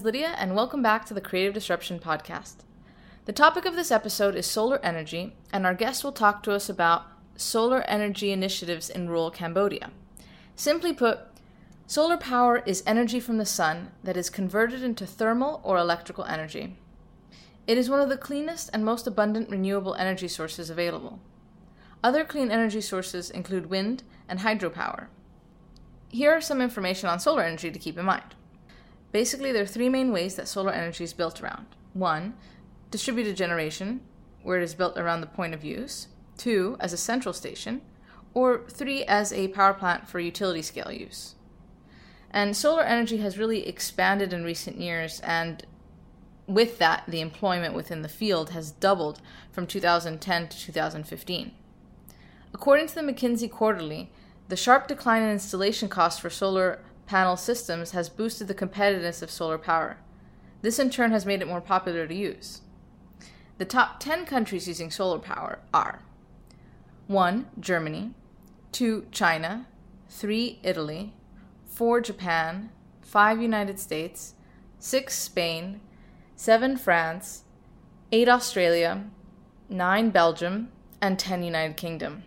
is Lydia, and welcome back to the Creative Disruption Podcast. The topic of this episode is solar energy, and our guest will talk to us about solar energy initiatives in rural Cambodia. Simply put, solar power is energy from the sun that is converted into thermal or electrical energy. It is one of the cleanest and most abundant renewable energy sources available. Other clean energy sources include wind and hydropower. Here are some information on solar energy to keep in mind. Basically, there are three main ways that solar energy is built around. One, distributed generation, where it is built around the point of use. Two, as a central station. Or three, as a power plant for utility scale use. And solar energy has really expanded in recent years, and with that, the employment within the field has doubled from 2010 to 2015. According to the McKinsey Quarterly, the sharp decline in installation costs for solar panel systems has boosted the competitiveness of solar power. This in turn has made it more popular to use. The top 10 countries using solar power are 1. Germany, 2. China, 3. Italy, 4. Japan, 5. United States, 6. Spain, 7. France, 8. Australia, 9. Belgium, and 10. United Kingdom.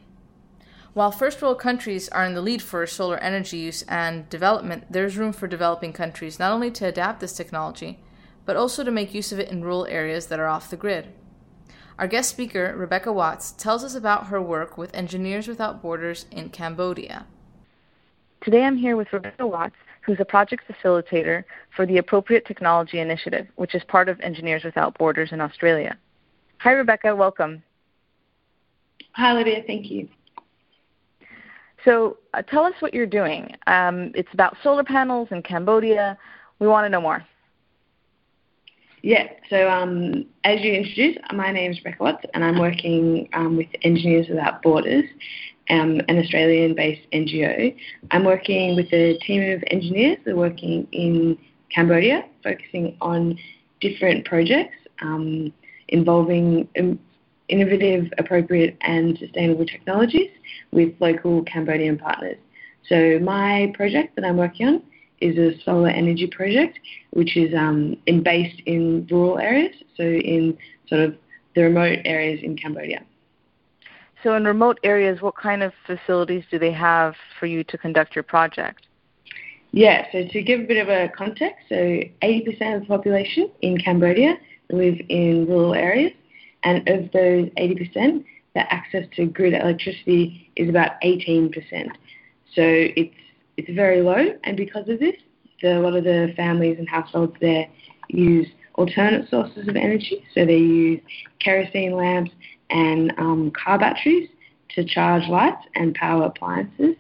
While first world countries are in the lead for solar energy use and development, there's room for developing countries not only to adapt this technology, but also to make use of it in rural areas that are off the grid. Our guest speaker, Rebecca Watts, tells us about her work with Engineers Without Borders in Cambodia. Today I'm here with Rebecca Watts, who's a project facilitator for the Appropriate Technology Initiative, which is part of Engineers Without Borders in Australia. Hi, Rebecca. Welcome. Hi, Lydia. Thank you. So uh, tell us what you're doing. Um, it's about solar panels in Cambodia. We want to know more. Yeah, so um, as you introduced, my name is Rebecca Watts, and I'm working um, with Engineers Without Borders, um, an Australian based NGO. I'm working with a team of engineers that are working in Cambodia, focusing on different projects um, involving innovative, appropriate, and sustainable technologies with local Cambodian partners. So my project that I'm working on is a solar energy project, which is um, in, based in rural areas, so in sort of the remote areas in Cambodia. So in remote areas, what kind of facilities do they have for you to conduct your project? Yeah, so to give a bit of a context, so 80% of the population in Cambodia live in rural areas, and of those 80%, the access to grid electricity is about 18%. So it's it's very low, and because of this, the, a lot of the families and households there use alternate sources of energy. So they use kerosene lamps and um, car batteries to charge lights and power appliances.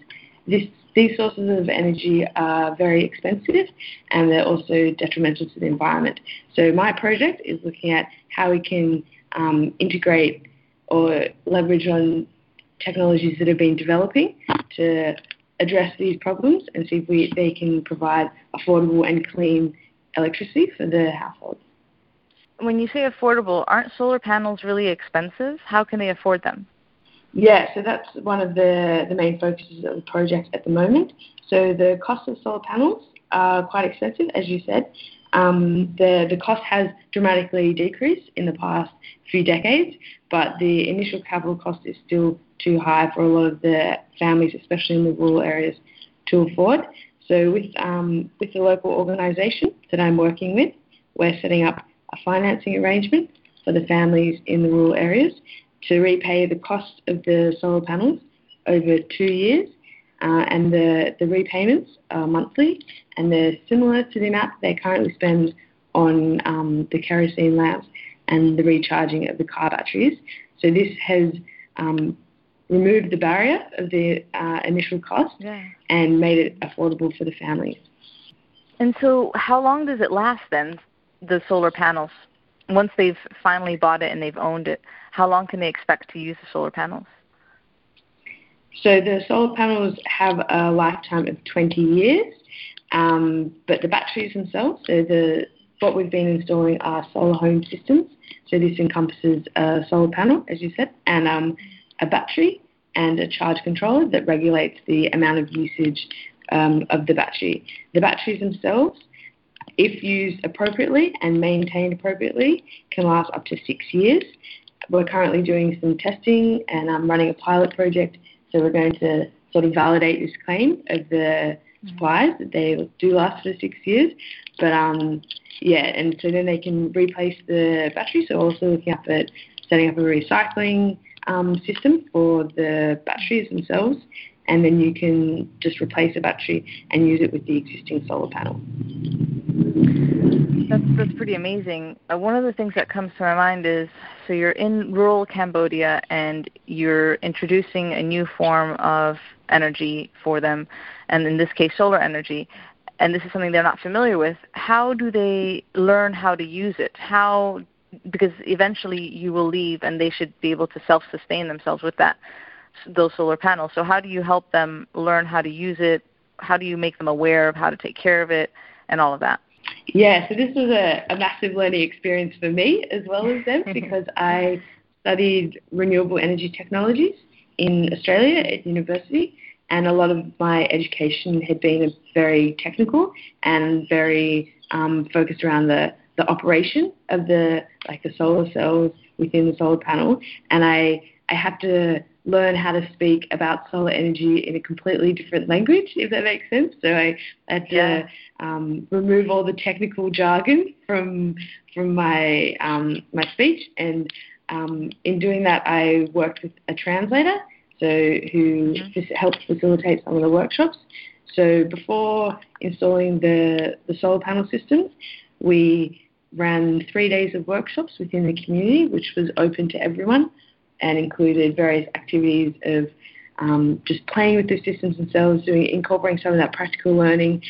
This, these sources of energy are very expensive and they're also detrimental to the environment. So my project is looking at how we can um, integrate or leverage on technologies that have been developing to address these problems and see if we, they can provide affordable and clean electricity for the households. When you say affordable, aren't solar panels really expensive? How can they afford them? Yeah, so that's one of the, the main focuses of the project at the moment. So the cost of solar panels are quite expensive, as you said, um, the, the cost has dramatically decreased in the past few decades, but the initial capital cost is still too high for a lot of the families, especially in the rural areas, to afford. So with, um, with the local organisation that I'm working with, we're setting up a financing arrangement for the families in the rural areas to repay the cost of the solar panels over two years uh, and the, the repayments are monthly, and they're similar to the amount that they currently spend on um, the kerosene lamps and the recharging of the car batteries. So this has um, removed the barrier of the uh, initial cost yeah. and made it affordable for the families. And so, how long does it last then, the solar panels? Once they've finally bought it and they've owned it, how long can they expect to use the solar panels? So the solar panels have a lifetime of 20 years, um, but the batteries themselves, so the what we've been installing are solar home systems. So this encompasses a solar panel, as you said, and um, a battery and a charge controller that regulates the amount of usage um, of the battery. The batteries themselves if used appropriately and maintained appropriately, can last up to six years. We're currently doing some testing and I'm running a pilot project, so we're going to sort of validate this claim of the supplies that they do last for six years. But um, yeah, and so then they can replace the battery. So also looking up at setting up a recycling um, system for the batteries themselves, and then you can just replace a battery and use it with the existing solar panel. That's that's pretty amazing. Uh, one of the things that comes to my mind is so you're in rural Cambodia and you're introducing a new form of energy for them, and in this case, solar energy. And this is something they're not familiar with. How do they learn how to use it? How because eventually you will leave and they should be able to self-sustain themselves with that those solar panels. So how do you help them learn how to use it? How do you make them aware of how to take care of it and all of that? Yeah, so this was a, a massive learning experience for me as well as them because I studied renewable energy technologies in Australia at university, and a lot of my education had been very technical and very um, focused around the, the operation of the like the solar cells within the solar panel, and I I had to learn how to speak about solar energy in a completely different language, if that makes sense. So I had to yeah. um, remove all the technical jargon from from my um, my speech, and um, in doing that, I worked with a translator, so who mm-hmm. helped facilitate some of the workshops. So before installing the the solar panel systems, we ran three days of workshops within the community, which was open to everyone and included various activities of um, just playing with the systems themselves, doing incorporating some of that practical learning,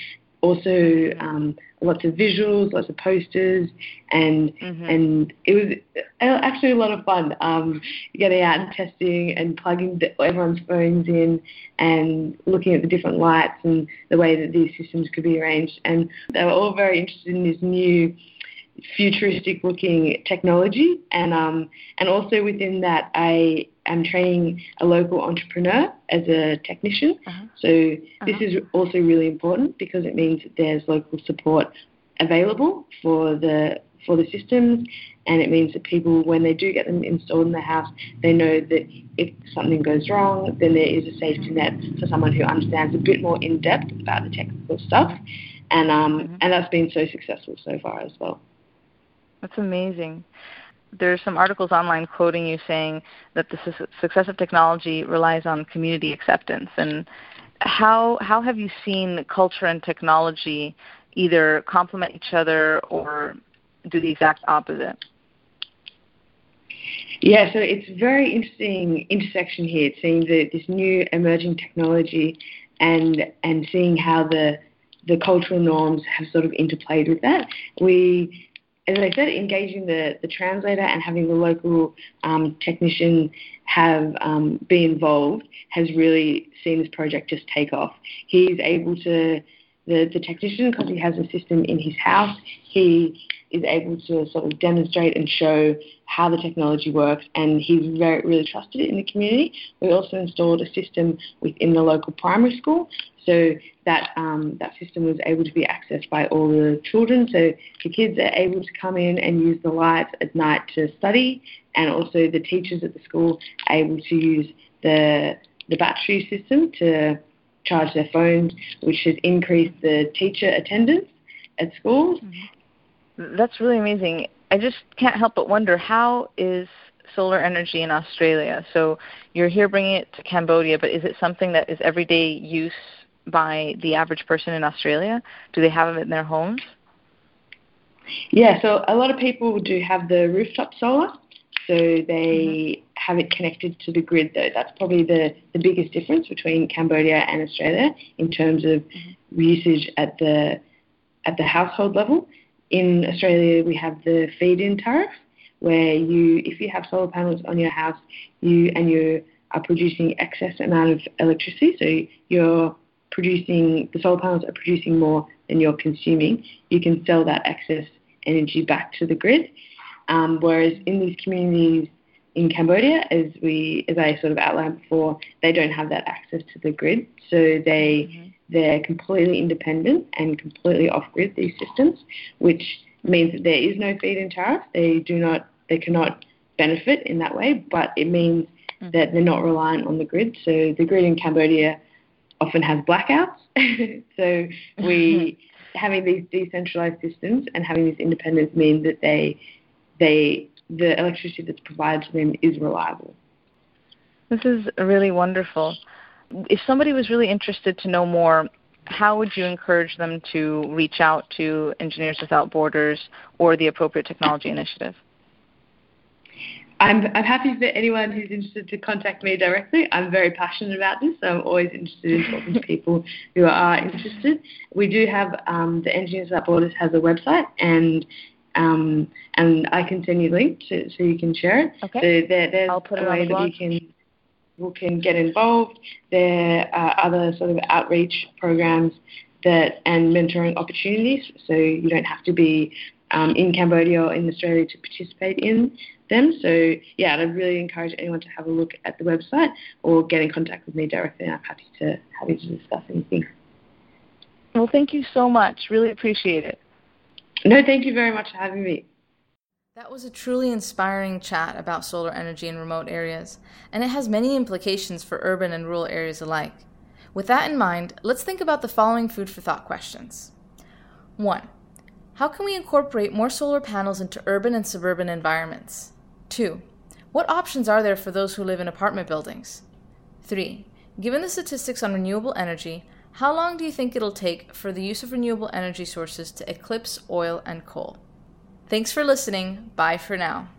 also um, lots of visuals, lots of posters, and mm-hmm. and it was actually a lot of fun um, getting out and testing and plugging the, everyone's phones in and looking at the different lights and the way that these systems could be arranged. And they were all very interested in this new futuristic looking technology and um, and also within that I am training a local entrepreneur as a technician uh-huh. so uh-huh. this is also really important because it means that there's local support available for the for the systems and it means that people when they do get them installed in their house they know that if something goes wrong then there is a safety net for someone who understands a bit more in depth about the technical stuff and um, mm-hmm. and that's been so successful so far as well that's amazing. There's some articles online quoting you saying that the su- success of technology relies on community acceptance. And how how have you seen culture and technology either complement each other or do the exact opposite? Yeah, so it's very interesting intersection here, seeing the, this new emerging technology and and seeing how the the cultural norms have sort of interplayed with that. We as I said, engaging the, the translator and having the local um, technician have um, be involved has really seen this project just take off. He's able to, the, the technician, because he has a system in his house, he is able to sort of demonstrate and show how the technology works, and he's very really trusted in the community. We also installed a system within the local primary school, so that um, that system was able to be accessed by all the children. So the kids are able to come in and use the lights at night to study, and also the teachers at the school are able to use the the battery system to charge their phones, which has increased the teacher attendance at schools. Mm-hmm. That's really amazing. I just can't help but wonder how is solar energy in Australia? So you're here bringing it to Cambodia, but is it something that is everyday use by the average person in Australia? Do they have it in their homes? Yeah, so a lot of people do have the rooftop solar, so they mm-hmm. have it connected to the grid. Though that's probably the, the biggest difference between Cambodia and Australia in terms of mm-hmm. usage at the at the household level. In Australia, we have the feed-in tariff, where you, if you have solar panels on your house, you and you are producing excess amount of electricity, so you're producing, the solar panels are producing more than you're consuming, you can sell that excess energy back to the grid. Um, whereas in these communities in Cambodia, as we, as I sort of outlined before, they don't have that access to the grid, so they mm-hmm. they're completely independent and completely off grid, these systems, which means that there is no feed in tariff. They do not, they cannot benefit in that way, but it means mm. that they're not reliant on the grid. So the grid in Cambodia often has blackouts. so we having these decentralized systems and having this independence mean that they they the electricity that's provided to them is reliable. This is really wonderful. If somebody was really interested to know more, how would you encourage them to reach out to Engineers Without Borders or the Appropriate Technology Initiative? I'm, I'm happy for anyone who's interested to contact me directly. I'm very passionate about this, so I'm always interested in talking to people who are interested. We do have um, the Engineers Without Borders has a website, and um, and I can send you a link to, so you can share it. Okay. So there, there's I'll put a way that you can you can get involved. There are other sort of outreach programs that and mentoring opportunities. So you don't have to be um, in Cambodia or in Australia to participate in them. So yeah, I'd really encourage anyone to have a look at the website or get in contact with me directly. I'm happy to happy to discuss anything. Well, thank you so much. Really appreciate it. No, thank you very much for having me. That was a truly inspiring chat about solar energy in remote areas, and it has many implications for urban and rural areas alike. With that in mind, let's think about the following food for thought questions. 1. How can we incorporate more solar panels into urban and suburban environments? 2. What options are there for those who live in apartment buildings? 3. Given the statistics on renewable energy, how long do you think it'll take for the use of renewable energy sources to eclipse oil and coal? Thanks for listening. Bye for now.